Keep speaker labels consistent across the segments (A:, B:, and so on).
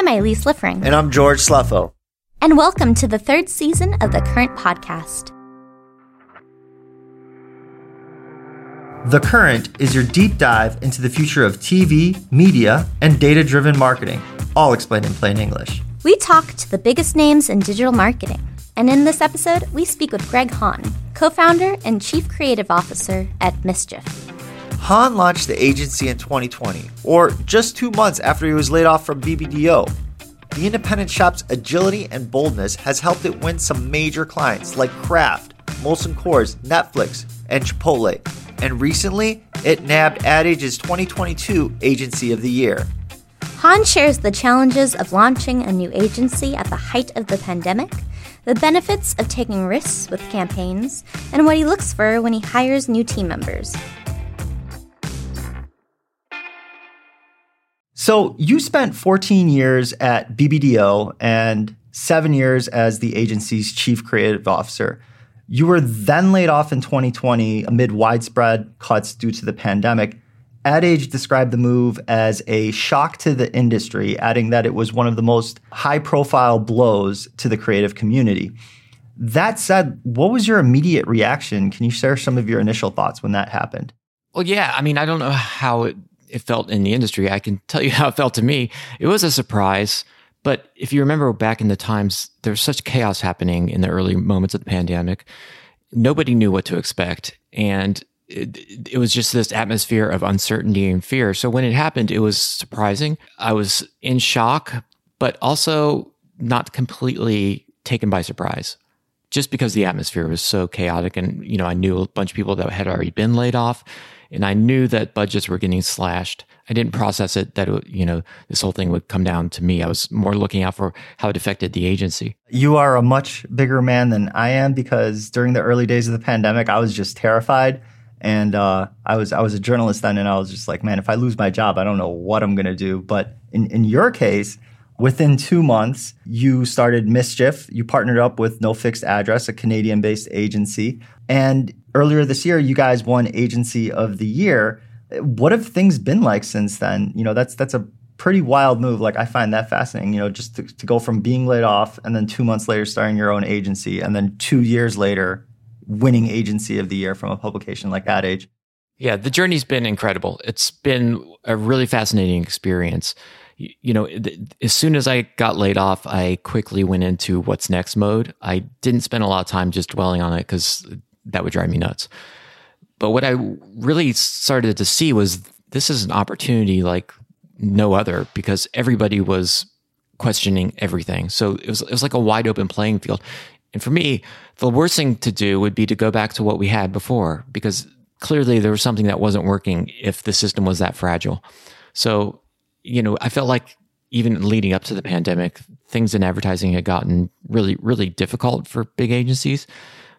A: I'm Elise Liffring.
B: And I'm George Slefo.
A: And welcome to the third season of the Current Podcast.
B: The Current is your deep dive into the future of TV, media, and data driven marketing, all explained in plain English.
A: We talk to the biggest names in digital marketing. And in this episode, we speak with Greg Hahn, co founder and chief creative officer at Mischief.
B: Hahn launched the agency in 2020, or just two months after he was laid off from BBDO. The independent shop's agility and boldness has helped it win some major clients like Kraft, Molson Coors, Netflix, and Chipotle and recently it nabbed Ad Age's 2022 Agency of the Year.
A: Hahn shares the challenges of launching a new agency at the height of the pandemic, the benefits of taking risks with campaigns, and what he looks for when he hires new team members.
B: So, you spent 14 years at BBDO and seven years as the agency's chief creative officer. You were then laid off in 2020 amid widespread cuts due to the pandemic. Ad Age described the move as a shock to the industry, adding that it was one of the most high profile blows to the creative community. That said, what was your immediate reaction? Can you share some of your initial thoughts when that happened?
C: Well, yeah. I mean, I don't know how it, it felt in the industry. I can tell you how it felt to me. It was a surprise. But if you remember back in the times, there was such chaos happening in the early moments of the pandemic. Nobody knew what to expect. And it, it, was just this atmosphere of uncertainty and fear. So when it happened, it was surprising. I was in shock, but also not completely taken by surprise just because the atmosphere was so chaotic. And, you know, I knew a bunch of people that had already been laid off and I knew that budgets were getting slashed. I didn't process it that you know this whole thing would come down to me. I was more looking out for how it affected the agency.
B: You are a much bigger man than I am because during the early days of the pandemic, I was just terrified. And uh, I was I was a journalist then, and I was just like, man, if I lose my job, I don't know what I'm gonna do. But in in your case, within two months, you started Mischief. You partnered up with No Fixed Address, a Canadian based agency. And earlier this year, you guys won Agency of the Year. What have things been like since then? You know, that's that's a pretty wild move. Like I find that fascinating. You know, just to, to go from being laid off and then two months later starting your own agency, and then two years later winning Agency of the Year from a publication like Ad Age.
C: Yeah, the journey's been incredible. It's been a really fascinating experience. You know, as soon as I got laid off, I quickly went into what's next mode. I didn't spend a lot of time just dwelling on it because that would drive me nuts. But what I really started to see was this is an opportunity like no other because everybody was questioning everything. So it was it was like a wide open playing field. And for me, the worst thing to do would be to go back to what we had before because clearly there was something that wasn't working if the system was that fragile. So, you know, I felt like even leading up to the pandemic, things in advertising had gotten really, really difficult for big agencies.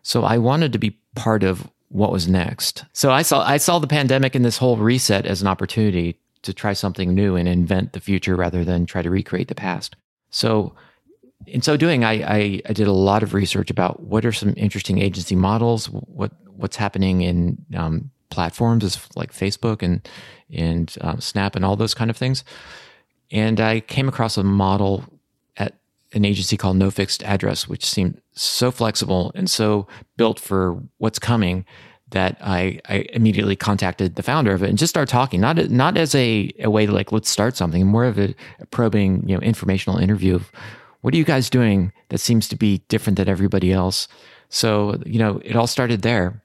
C: So I wanted to be part of what was next. So I saw I saw the pandemic and this whole reset as an opportunity to try something new and invent the future rather than try to recreate the past. So in so doing, I, I, I did a lot of research about what are some interesting agency models, what what's happening in um, platforms like Facebook and and um, Snap and all those kind of things. And I came across a model an agency called No Fixed Address, which seemed so flexible and so built for what's coming that I, I immediately contacted the founder of it and just started talking, not not as a, a way to like let's start something, more of a, a probing, you know, informational interview of what are you guys doing that seems to be different than everybody else. So you know, it all started there.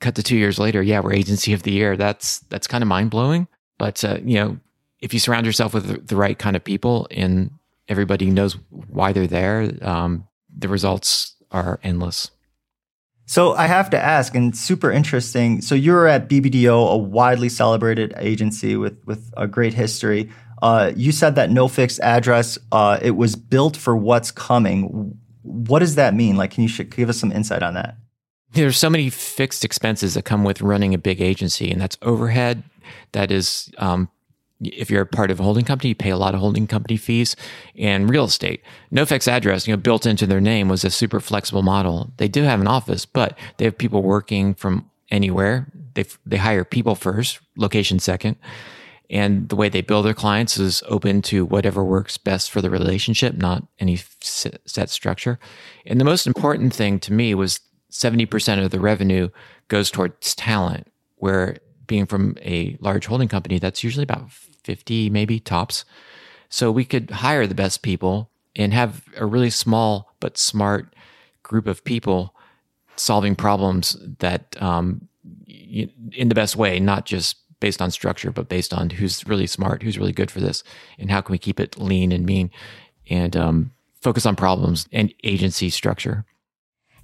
C: Cut to two years later, yeah, we're agency of the year. That's that's kind of mind blowing. But uh, you know, if you surround yourself with the right kind of people in everybody knows why they're there, um, the results are endless.
B: So I have to ask, and super interesting. So you were at BBDO, a widely celebrated agency with with a great history. Uh, you said that no fixed address. Uh, it was built for what's coming. What does that mean? Like, can you sh- give us some insight on that?
C: There's so many fixed expenses that come with running a big agency, and that's overhead. That is um, if you're a part of a holding company, you pay a lot of holding company fees and real estate. No Fixed Address, you know, built into their name was a super flexible model. They do have an office, but they have people working from anywhere. They they hire people first, location second, And the way they build their clients is open to whatever works best for the relationship, not any set structure. And the most important thing to me was 70% of the revenue goes towards talent, where being from a large holding company, that's usually about 50, maybe tops. So we could hire the best people and have a really small but smart group of people solving problems that um, in the best way, not just based on structure, but based on who's really smart, who's really good for this, and how can we keep it lean and mean and um, focus on problems and agency structure.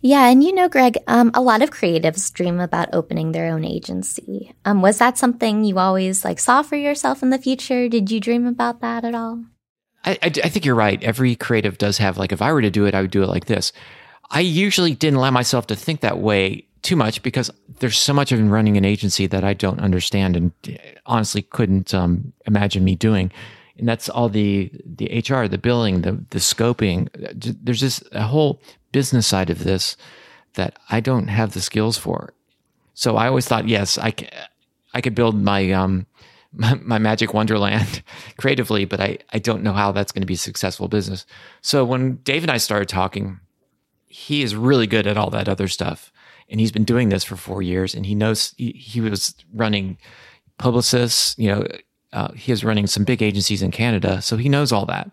A: Yeah, and you know, Greg, um, a lot of creatives dream about opening their own agency. Um, was that something you always like saw for yourself in the future? Did you dream about that at all?
C: I, I, I think you're right. Every creative does have like, if I were to do it, I would do it like this. I usually didn't allow myself to think that way too much because there's so much of running an agency that I don't understand and honestly couldn't um, imagine me doing. And that's all the the HR, the billing, the the scoping. There's just a whole business side of this that I don't have the skills for. So I always thought, yes, I, I could build my, um, my, my magic wonderland creatively, but I, I don't know how that's going to be a successful business. So when Dave and I started talking, he is really good at all that other stuff. And he's been doing this for four years and he knows he, he was running Publicis, you know, uh, he was running some big agencies in Canada. So he knows all that.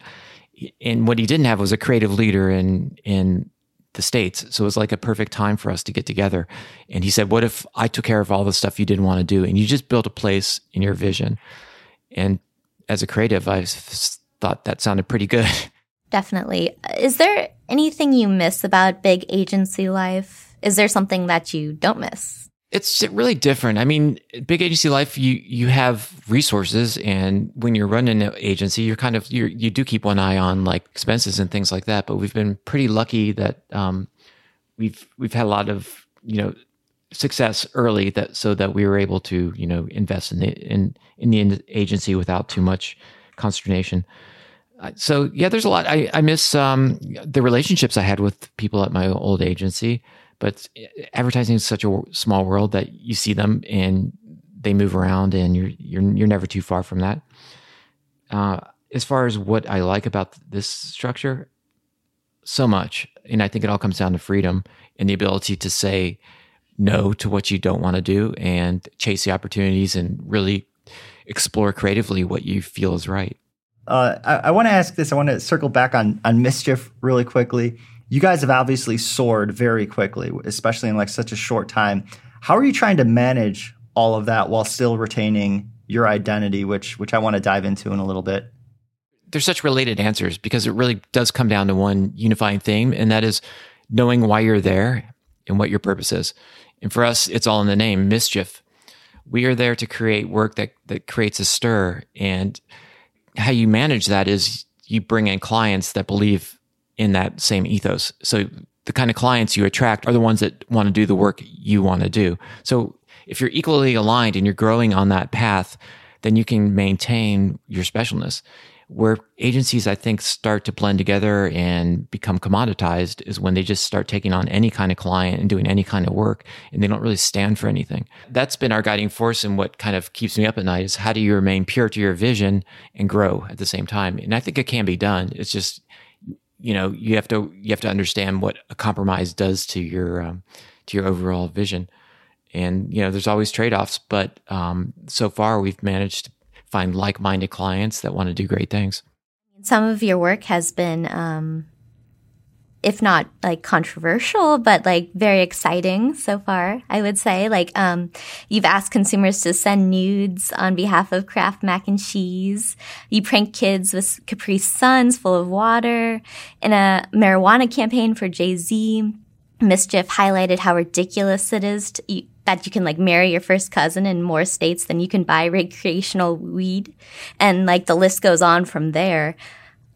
C: And what he didn't have was a creative leader in, in the States. So it was like a perfect time for us to get together. And he said, What if I took care of all the stuff you didn't want to do and you just built a place in your vision? And as a creative, I thought that sounded pretty good.
A: Definitely. Is there anything you miss about big agency life? Is there something that you don't miss?
C: It's really different. I mean, big agency life, you you have resources, and when you're running an agency, you're kind of you you do keep one eye on like expenses and things like that. But we've been pretty lucky that um, we've we've had a lot of you know success early that so that we were able to you know invest in the in in the agency without too much consternation. So yeah, there's a lot. I I miss um, the relationships I had with people at my old agency. But advertising is such a small world that you see them and they move around, and you're you're you're never too far from that. Uh, as far as what I like about this structure, so much, and I think it all comes down to freedom and the ability to say no to what you don't want to do and chase the opportunities and really explore creatively what you feel is right.
B: Uh, I, I want to ask this. I want to circle back on on mischief really quickly you guys have obviously soared very quickly, especially in like such a short time. How are you trying to manage all of that while still retaining your identity, which which I want to dive into in a little bit?
C: There's such related answers because it really does come down to one unifying theme, and that is knowing why you're there and what your purpose is. And for us, it's all in the name, mischief. We are there to create work that that creates a stir, and how you manage that is you bring in clients that believe in that same ethos. So the kind of clients you attract are the ones that want to do the work you want to do. So if you're equally aligned and you're growing on that path, then you can maintain your specialness. Where agencies, I think, start to blend together and become commoditized is when they just start taking on any kind of client and doing any kind of work and they don't really stand for anything. That's been our guiding force and what kind of keeps me up at night is how do you remain pure to your vision and grow at the same time? And I think it can be done. It's just you know you have to you have to understand what a compromise does to your um, to your overall vision. And you know there's always trade-offs but um, so far we've managed to find like-minded clients that want to do great things.
A: Some of your work has been um, if not like controversial, but like very exciting so far, I would say. Like, um, you've asked consumers to send noods on behalf of Kraft mac and cheese. You prank kids with Capri Suns full of water. In a marijuana campaign for Jay-Z, Mischief highlighted how ridiculous it is to, that you can like marry your first cousin in more states than you can buy recreational weed. And like the list goes on from there.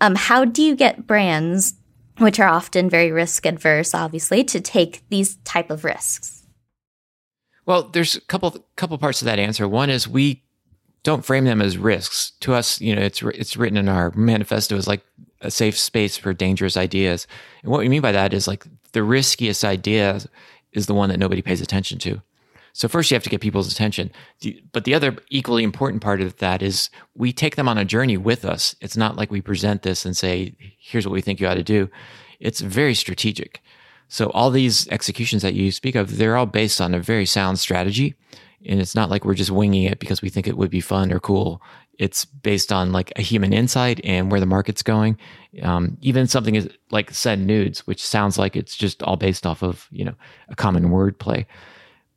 A: Um, how do you get brands which are often very risk adverse, obviously, to take these type of risks?
C: Well, there's a couple couple parts of that answer. One is we don't frame them as risks. To us, you know, it's it's written in our manifesto as like a safe space for dangerous ideas. And what we mean by that is like the riskiest idea is the one that nobody pays attention to. So first you have to get people's attention. But the other equally important part of that is we take them on a journey with us. It's not like we present this and say, here's what we think you ought to do. It's very strategic. So all these executions that you speak of, they're all based on a very sound strategy. And it's not like we're just winging it because we think it would be fun or cool. It's based on like a human insight and where the market's going. Um, even something is like send noods, which sounds like it's just all based off of, you know, a common word play.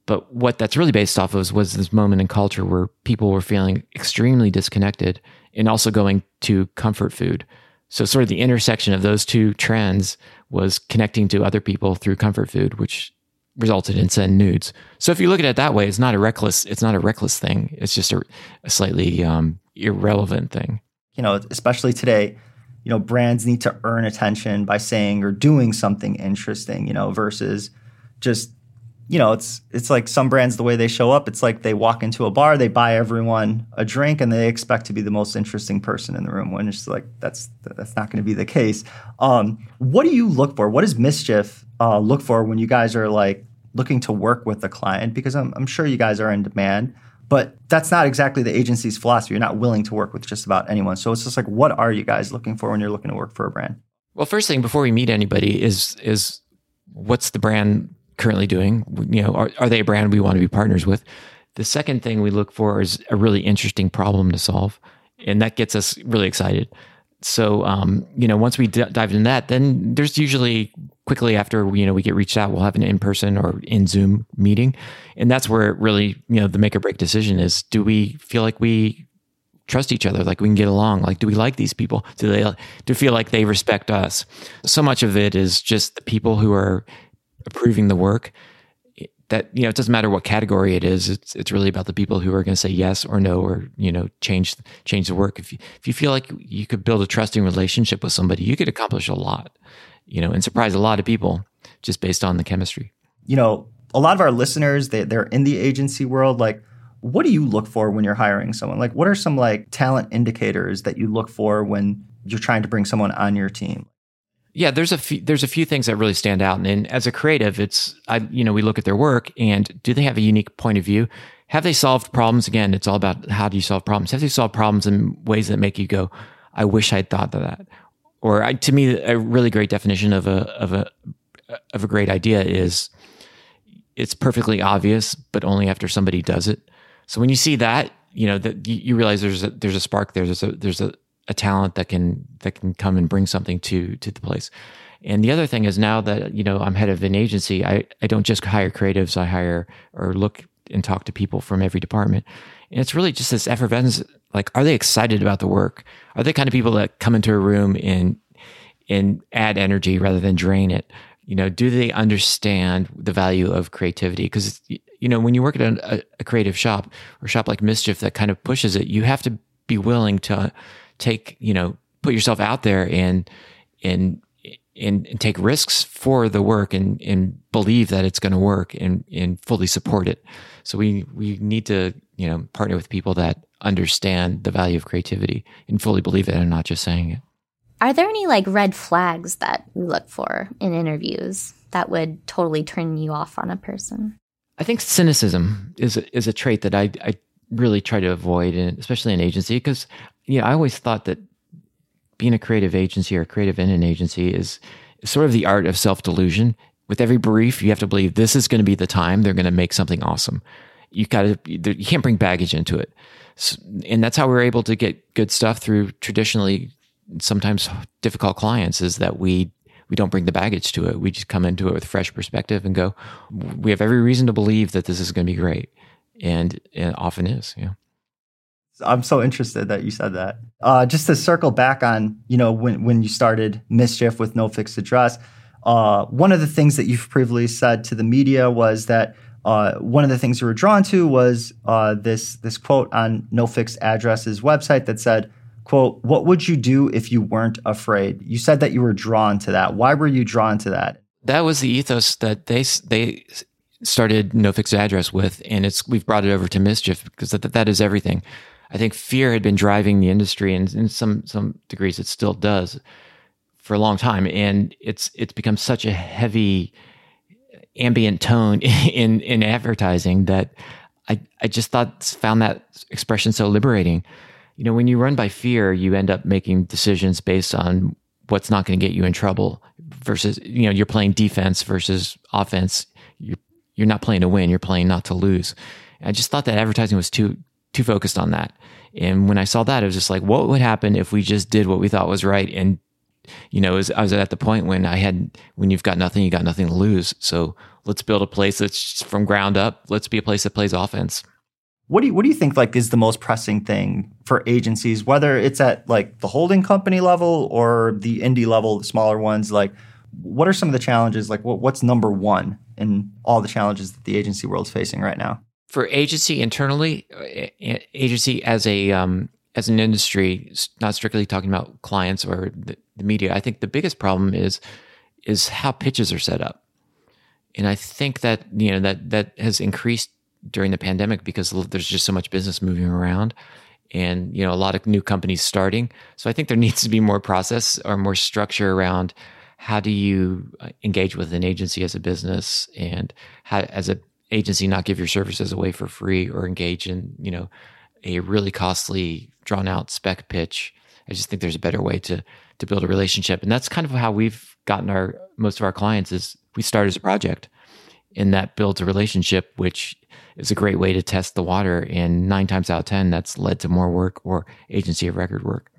C: But what that's really based off of was this moment in culture where people were feeling extremely disconnected and also going to comfort food. So, sort of the intersection of those two trends was connecting to other people through comfort food, which resulted in send noods. So, if you look at it that way, it's not a reckless. It's not a reckless thing. It's just a, a slightly um, irrelevant thing.
B: You know, especially today, you know, brands need to earn attention by saying or doing something interesting. You know, versus just you know, it's it's like some brands the way they show up. It's like they walk into a bar, they buy everyone a drink, and they expect to be the most interesting person in the room. When it's like that's that's not going to be the case. Um, what do you look for? What does Mischief uh, look for when you guys are like looking to work with the client? Because I'm, I'm sure you guys are in demand, but that's not exactly the agency's philosophy. You're not willing to work with just about anyone. So it's just like, what are you guys looking for when you're looking to work for a brand?
C: Well, first thing before we meet anybody is is what's the brand currently doing. You know, are, are they a brand we want to be partners with? The second thing we look for is a really interesting problem to solve, and that gets us really excited. So, um, you know, once we d- dive into that, then there's usually quickly after you know we get reached out, we'll have an in person or in Zoom meeting, and that's where really you know the make or break decision is: do we feel like we trust each other, like we can get along, like do we like these people? Do they do feel like they respect us? So much of it is just the people who are approving the work that you know it doesn't matter what category it is it's it's really about the people who are going to say yes or no or you know change change the work. If you, if you feel like you could build a trusting relationship with somebody you could accomplish a lot you know and surprise a lot of people just based on the chemistry.
B: You know a lot of our listeners they, they're in the agency world like what do you look for when you're hiring someone? Like what are some like talent indicators that you look for when you're trying to bring someone on your team
C: yeah, there's a few, there's a few things that really stand out, and, and as a creative, it's I you know we look at their work and do they have a unique point of view? Have they solved problems? Again, it's all about how do you solve problems. Have they solved problems in ways that make you go, "I wish I'd thought of that," or I, to me, a really great definition of a of a of a great idea is it's perfectly obvious, but only after somebody does it. So when you see that, you know that you, you realize there's a, there's a spark there. There's a there's a a talent that can that can come and bring something to to the place. And the other thing is now that you know I'm head of an agency, I I don't just hire creatives. I hire or look and talk to people from every department. And it's really just this effervescence. Like, are they excited about the work? Are they kind of people that come into a room and and add energy rather than drain it? You know, do they understand the value of creativity? Because you know, when you work at a, a creative shop or shop like Mischief that kind of pushes it, you have to be willing to take, you know, put yourself out there and, and, and, and take risks for the work and, and believe that it's going to work and, and fully support it. So we, we need to, you know, partner with people that understand the value of creativity and fully believe it and not just saying it.
A: Are there any like red flags that you look for in interviews that would totally turn you off on a person?
C: I think cynicism is a, is a trait that I, I really try to avoid, and especially in agency, because yeah, I always thought that being a creative agency or a creative in an agency is, sort of the art of self delusion. With every brief, you have to believe this is going to be the time they're going to make something awesome. You got to, you can't bring baggage into it. And that's how we're able to get good stuff through traditionally sometimes difficult clients is that we we don't bring the baggage to it. We just come into it with fresh perspective and go, we have every reason to believe that this is going to be great. And it often is, yeah.
B: I'm so interested that you said that. Uh, just to circle back on, you know, when when you started Mischief with No Fixed Address, uh, one of the things that you've previously said to the media was that uh, one of the things you were drawn to was uh, this this quote on No Fixed Address's website that said, "quote What would you do if you weren't afraid?" You said that you were drawn to that. Why were you drawn to that?
C: That was the ethos that they they started No Fixed Address with, and it's we've brought it over to Mischief because that, that is everything. I think fear had been driving the industry, and in some some degrees, it still does for a long time. And it's it's become such a heavy ambient tone in in advertising that I I just thought found that expression so liberating. You know, when you run by fear, you end up making decisions based on what's not going to get you in trouble versus you know you're playing defense versus offense. You're you're not playing to win. You're playing not to lose. I just thought that advertising was too too focused on that. And when I saw that, it was just like, what would happen if we just did what we thought was right? And you know, was, I was at the point when I had when you've got nothing, you got nothing to lose. So let's build a place that's from ground up. Let's be a place that plays offense.
B: What do you what do you think like is the most pressing thing for agencies, whether it's at like the holding company level or the indie level, the smaller ones? Like, what are some of the challenges? Like, what, what's number one in all the challenges that the agency world is facing right now?
C: For agency internally, agency as a um, as an industry, not strictly talking about clients or the, the media, I think the biggest problem is is how pitches are set up, and I think that you know that that has increased during the pandemic because there's just so much business moving around and you know a lot of new companies starting. So i think there needs to be more process or more structure around how do you uh, engage with an agency as a business and how as a agency not give your services away for free or engage in you know a really costly drawn out spec pitch i just think there's a better way to to build a relationship and that's kind of how we've gotten our most of our clients is we start as a project and that builds a relationship which is a great way to test the water. And nine times out of 10, that's led to more work or agency of record work.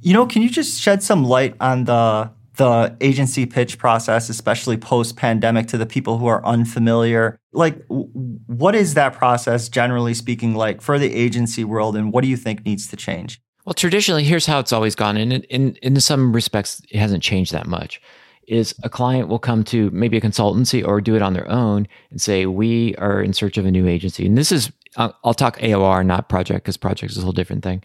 B: You know, can you just shed some light on the the agency pitch process, especially post pandemic, to the people who are unfamiliar? Like, what is that process, generally speaking, like for the agency world, and what do you think needs to change?
C: Well, traditionally, here's how it's always gone, and in, in, in some respects, it hasn't changed that much is a client will come to maybe a consultancy or do it on their own and say, We are in search of a new agency. And this is, uh, I'll talk AOR, not project, because project is a whole different thing,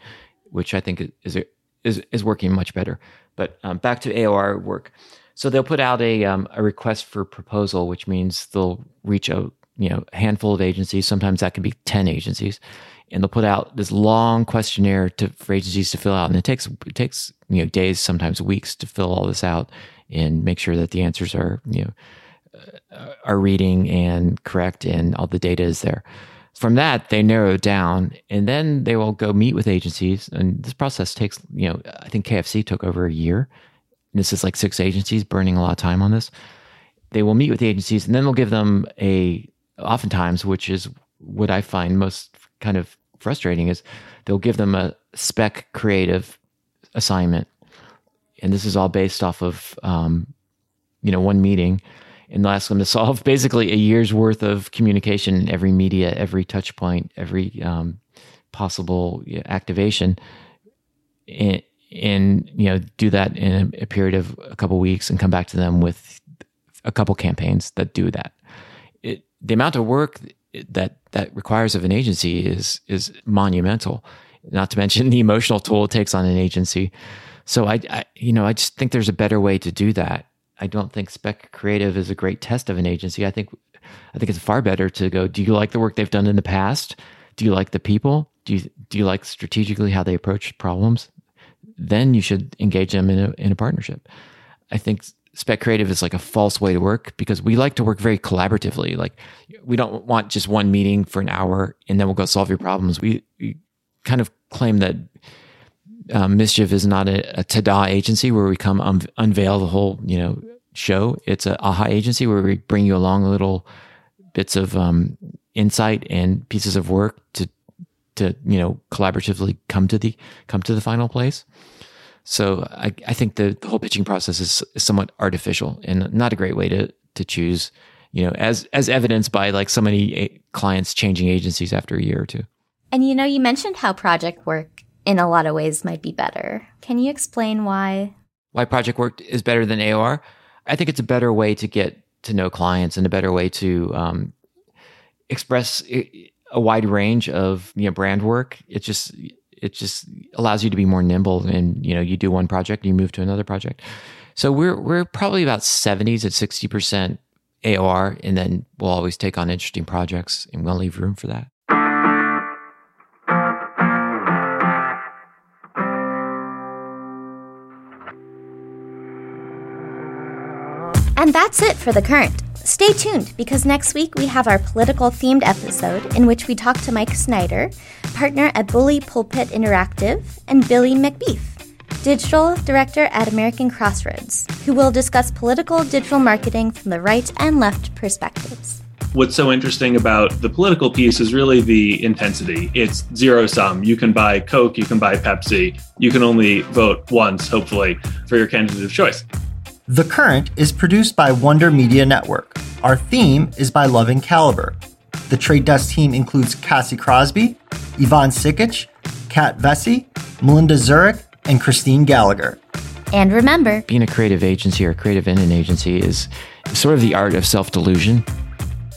C: which I think is, is, is working much better. But um, back to AOR work. So they'll put out a, um, a request for proposal, which means they'll reach a you know, handful of agencies. Sometimes that can be 10 agencies. And they'll put out this long questionnaire to, for agencies to fill out. And it takes, it takes, you know, days, sometimes weeks to fill all this out and make sure that the answers are you know uh, are reading and correct and all the data is there. From that, they narrow down, and then they will go meet with agencies. And this process takes, you know, I think KFC took over a year. And This is like six agencies burning a lot of time on this. They will meet with the agencies, and then they'll give them a, oftentimes, which is what I find most kind of frustrating, is they'll give them a spec creative assignment and this is all based off of um, you know one meeting and ask them to solve basically a year's worth of communication in every media every touch point every um, possible activation. And, and, you know do that in a, a period of a couple weeks and come back to them with a couple campaigns that do that. It, the amount of work that that requires of an agency is is monumental. Not to mention the emotional toll it takes on an agency. So I, I, you know, I just think there's a better way to do that. I don't think spec creative is a great test of an agency. I think, I think it's far better to go. Do you like the work they've done in the past? Do you like the people? Do you do you like strategically how they approach problems? Then you should engage them in a in a partnership. I think spec creative is like a false way to work because we like to work very collaboratively. Like we don't want just one meeting for an hour and then we'll go solve your problems. We, we kind of claim that um, Mischief is not a, a tada agency where we come un- unveil the whole you know show. It's a aha agency where we bring you along little bits of um, insight and pieces of work to to you know collaboratively come to the come to the final place. So I, I think the, the whole pitching process is, is somewhat artificial and not a great way to to choose. You know, as as evidenced by like so many eh, clients changing agencies after a year or two.
A: And you know, you mentioned how project work in a lot of ways might be better. Can you explain why?
C: Why project work is better than AOR? I think it's a better way to get to know clients and a better way to um, express a wide range of you know brand work. It just it just allows you to be more nimble and you know you do one project you move to another project. So we're we're probably about 70s at 60% AOR and then we'll always take on interesting projects and we'll leave room for that.
A: And that's it for The Current. Stay tuned because next week we have our political themed episode in which we talk to Mike Snyder, partner at Bully Pulpit Interactive, and Billy McBeef, digital director at American Crossroads, who will discuss political digital marketing from the right and left perspectives.
D: What's so interesting about the political piece is really the intensity. It's zero sum. You can buy Coke, you can buy Pepsi. You can only vote once, hopefully, for your candidate of choice.
B: The Current is produced by Wonder Media Network. Our theme is by Loving Caliber. The Trade Desk team includes Cassie Crosby, Yvonne Sikic, Kat Vesey, Melinda Zurich, and Christine Gallagher.
A: And remember,
C: being a creative agency or creative in an agency is sort of the art of self delusion.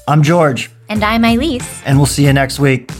B: I'm George.
A: And I'm Elise.
B: And we'll see you next week.